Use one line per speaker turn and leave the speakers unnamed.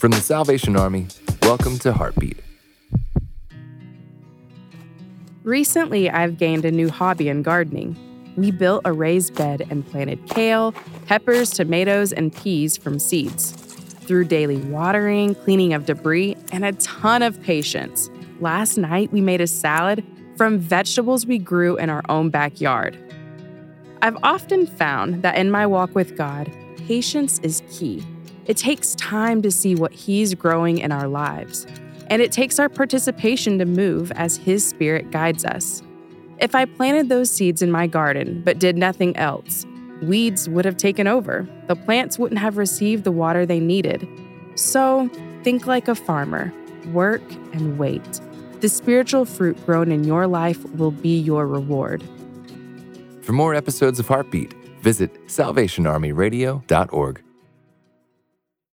From the Salvation Army, welcome to Heartbeat.
Recently, I've gained a new hobby in gardening. We built a raised bed and planted kale, peppers, tomatoes, and peas from seeds. Through daily watering, cleaning of debris, and a ton of patience, last night we made a salad from vegetables we grew in our own backyard. I've often found that in my walk with God, patience is key. It takes time to see what He's growing in our lives, and it takes our participation to move as His Spirit guides us. If I planted those seeds in my garden but did nothing else, weeds would have taken over. The plants wouldn't have received the water they needed. So, think like a farmer work and wait. The spiritual fruit grown in your life will be your reward.
For more episodes of Heartbeat, visit salvationarmyradio.org.